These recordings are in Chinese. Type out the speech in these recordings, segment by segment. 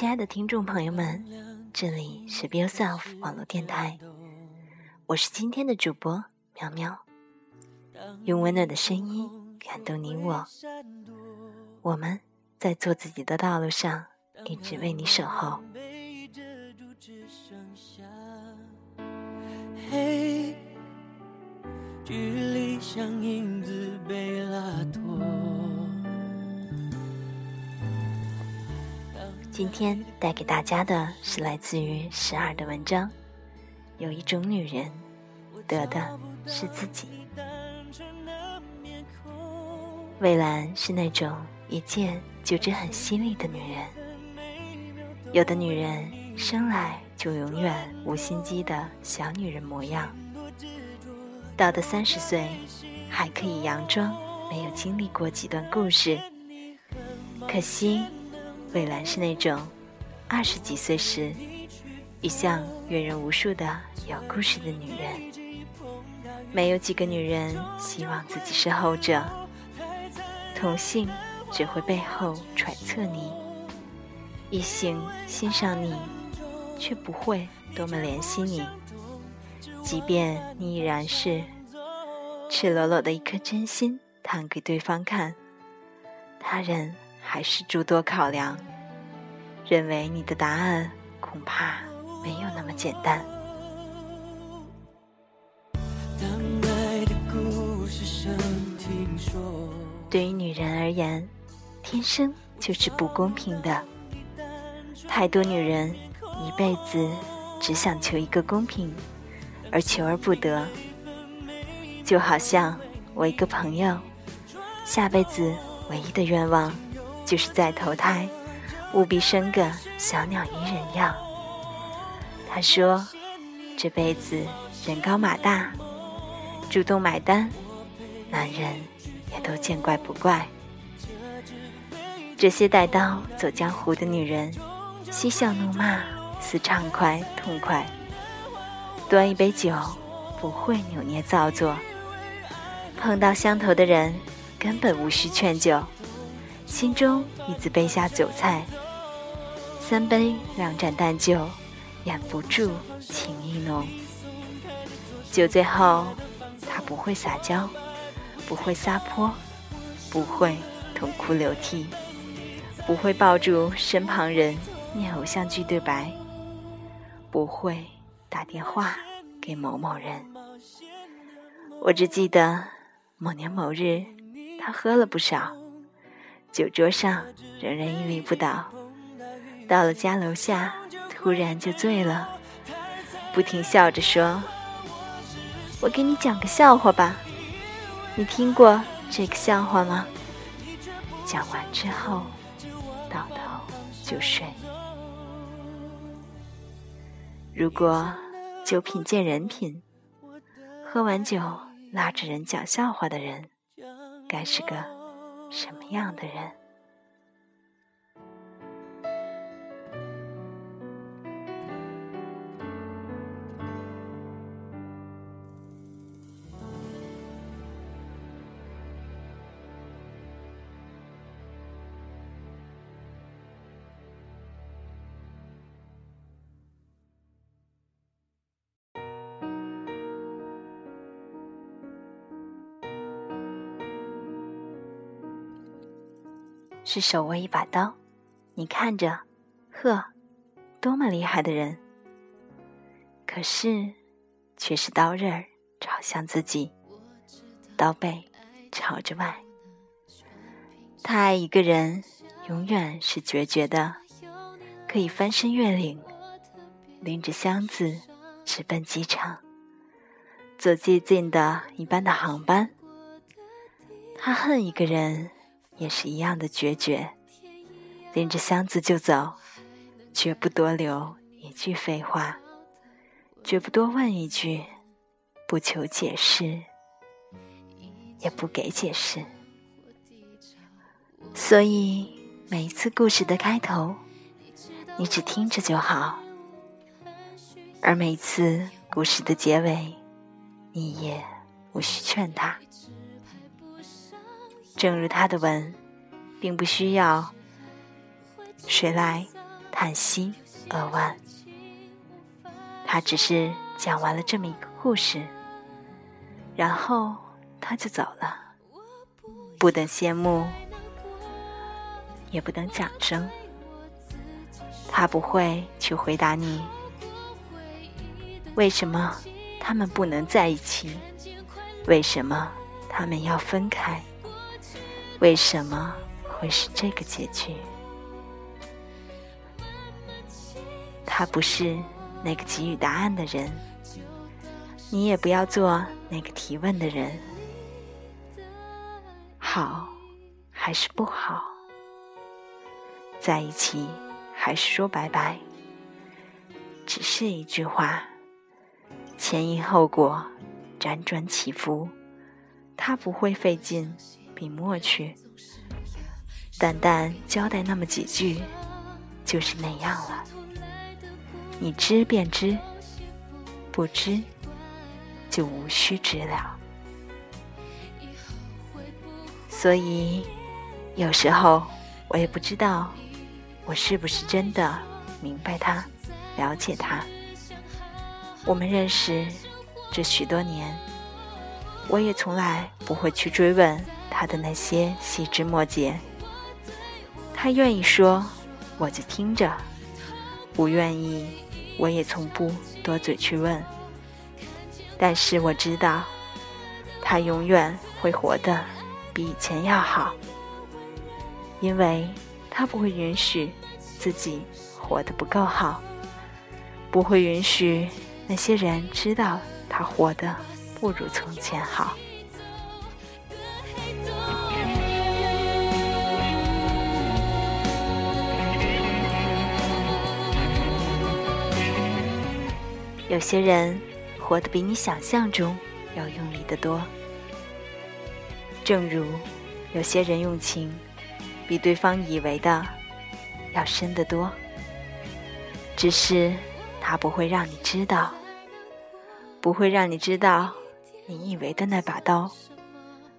亲爱的听众朋友们，这里是 Be Yourself 网络电台，我是今天的主播苗苗，用温暖的声音感动你我。我们在做自己的道路上，一直为你守候。嘿，距离像影子被拉脱。今天带给大家的是来自于十二的文章。有一种女人，得的是自己。蔚蓝是那种一见就知很犀利的女人。有的女人生来就永远无心机的小女人模样，到的三十岁还可以佯装没有经历过几段故事。可惜。蔚蓝是那种二十几岁时一向阅人无数的有故事的女人，没有几个女人希望自己是后者。同性只会背后揣测你，异性欣赏你，却不会多么怜惜你。即便你已然是赤裸裸的一颗真心摊给对方看，他人。还是诸多考量，认为你的答案恐怕没有那么简单。对于女人而言，天生就是不公平的。太多女人一辈子只想求一个公平，而求而不得。就好像我一个朋友，下辈子唯一的愿望。就是在投胎，务必生个小鸟依人样。他说，这辈子人高马大，主动买单，男人也都见怪不怪。这些带刀走江湖的女人，嬉笑怒骂，似畅快痛快。端一杯酒，不会扭捏造作。碰到相投的人，根本无需劝酒。心中一自备下酒菜，三杯两盏淡酒，掩不住情意浓。酒醉后，他不会撒娇，不会撒泼，不会痛哭流涕，不会抱住身旁人念偶像剧对白，不会打电话给某某人。我只记得某年某日，他喝了不少。酒桌上仍然屹立不倒，到了家楼下，突然就醉了，不停笑着说：“我给你讲个笑话吧，你听过这个笑话吗？”讲完之后，倒头就睡。如果酒品见人品，喝完酒拉着人讲笑话的人，该是个。什么样的人？是手握一把刀，你看着，呵，多么厉害的人。可是，却是刀刃儿朝向自己，刀背朝着外。他爱一个人，永远是决绝的，可以翻山越岭，拎着箱子直奔机场，坐接近的一班的航班。他恨一个人。也是一样的决绝，拎着箱子就走，绝不多留一句废话，绝不多问一句，不求解释，也不给解释。所以每一次故事的开头，你只听着就好；而每次故事的结尾，你也无需劝他。正如他的吻，并不需要谁来叹息扼腕。他只是讲完了这么一个故事，然后他就走了，不等谢幕，也不等掌声。他不会去回答你，为什么他们不能在一起？为什么他们要分开？为什么会是这个结局？他不是那个给予答案的人，你也不要做那个提问的人。好还是不好？在一起还是说拜拜？只是一句话，前因后果，辗转起伏，他不会费劲笔墨去，淡淡交代那么几句，就是那样了。你知便知，不知就无需知了。所以，有时候我也不知道，我是不是真的明白他、了解他。我们认识这许多年，我也从来不会去追问他的那些细枝末节。他愿意说，我就听着；不愿意。我也从不多嘴去问，但是我知道，他永远会活得比以前要好，因为他不会允许自己活得不够好，不会允许那些人知道他活得不如从前好。有些人活得比你想象中要用力得多，正如有些人用情比对方以为的要深得多，只是他不会让你知道，不会让你知道，你以为的那把刀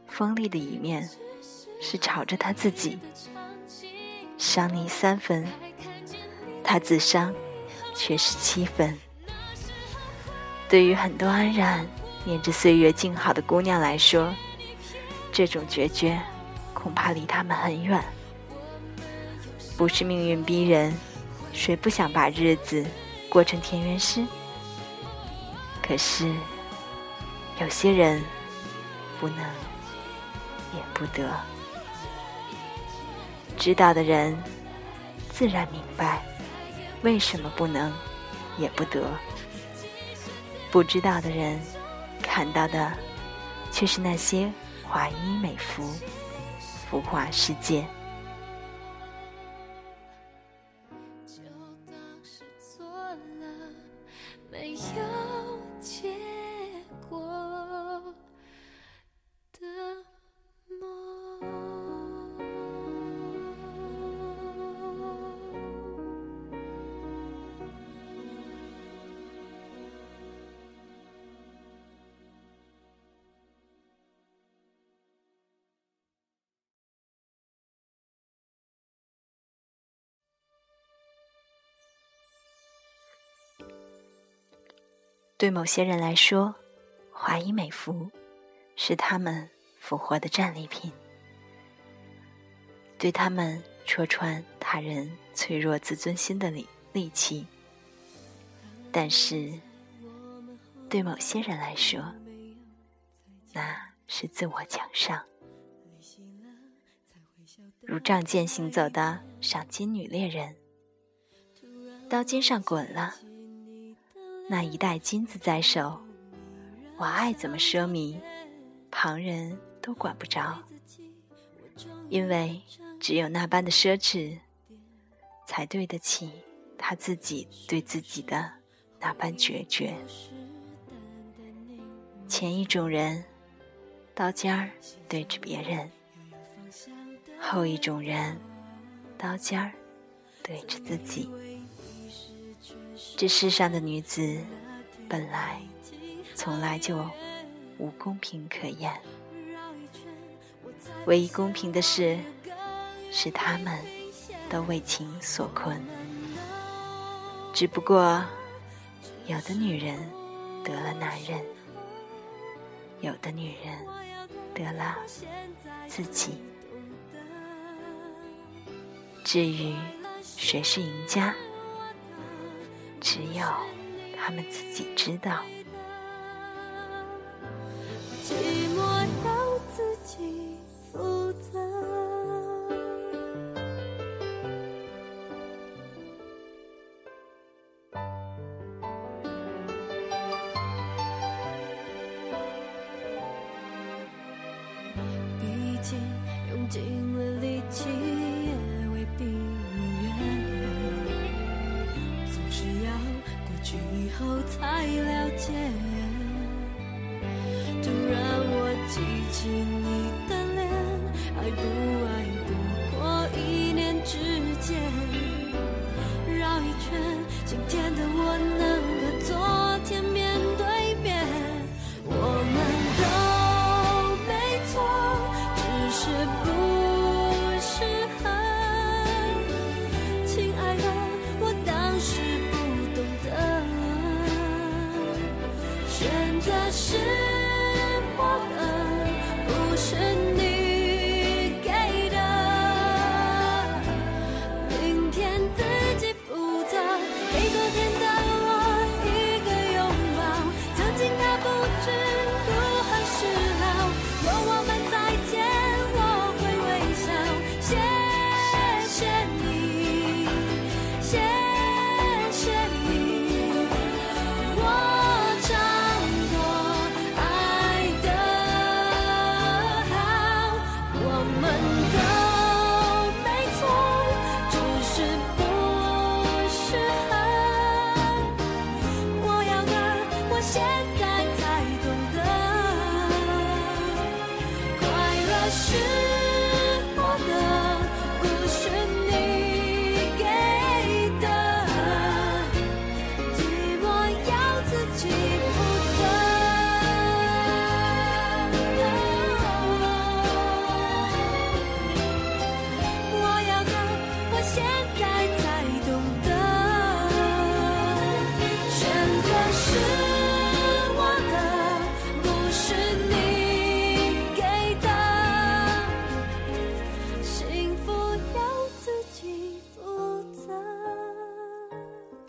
锋利的一面是朝着他自己，伤你三分，他自伤却是七分。对于很多安然念着岁月静好的姑娘来说，这种决绝恐怕离他们很远。不是命运逼人，谁不想把日子过成田园诗？可是有些人不能，也不得。知道的人自然明白，为什么不能，也不得。不知道的人，看到的却是那些华衣美服、浮华世界。对某些人来说，华衣美服是他们复活的战利品，对他们戳穿他人脆弱自尊心的利利器。但是，对某些人来说，那是自我奖赏，如仗剑行走的赏金女猎人，刀尖上滚了。那一袋金子在手，我爱怎么奢靡，旁人都管不着，因为只有那般的奢侈，才对得起他自己对自己的那般决绝。前一种人，刀尖儿对着别人；后一种人，刀尖儿对着自己。这世上的女子，本来从来就无公平可言。唯一公平的是，是他们都为情所困。只不过，有的女人得了男人，有的女人得了自己。至于谁是赢家，只有他们自己知道。后才了解，突然我记起你的脸，爱不爱不不知如何是好，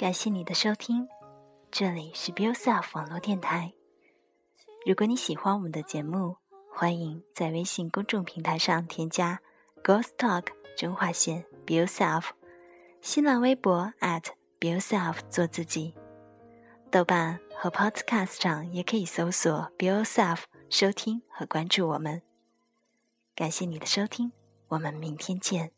感谢你的收听，这里是 Be Yourself 网络电台。如果你喜欢我们的节目，欢迎在微信公众平台上添加 Ghost Talk 真话线 Be Yourself，新浪微博 at Be Yourself 做自己，豆瓣和 Podcast 上也可以搜索 Be Yourself 收听和关注我们。感谢你的收听，我们明天见。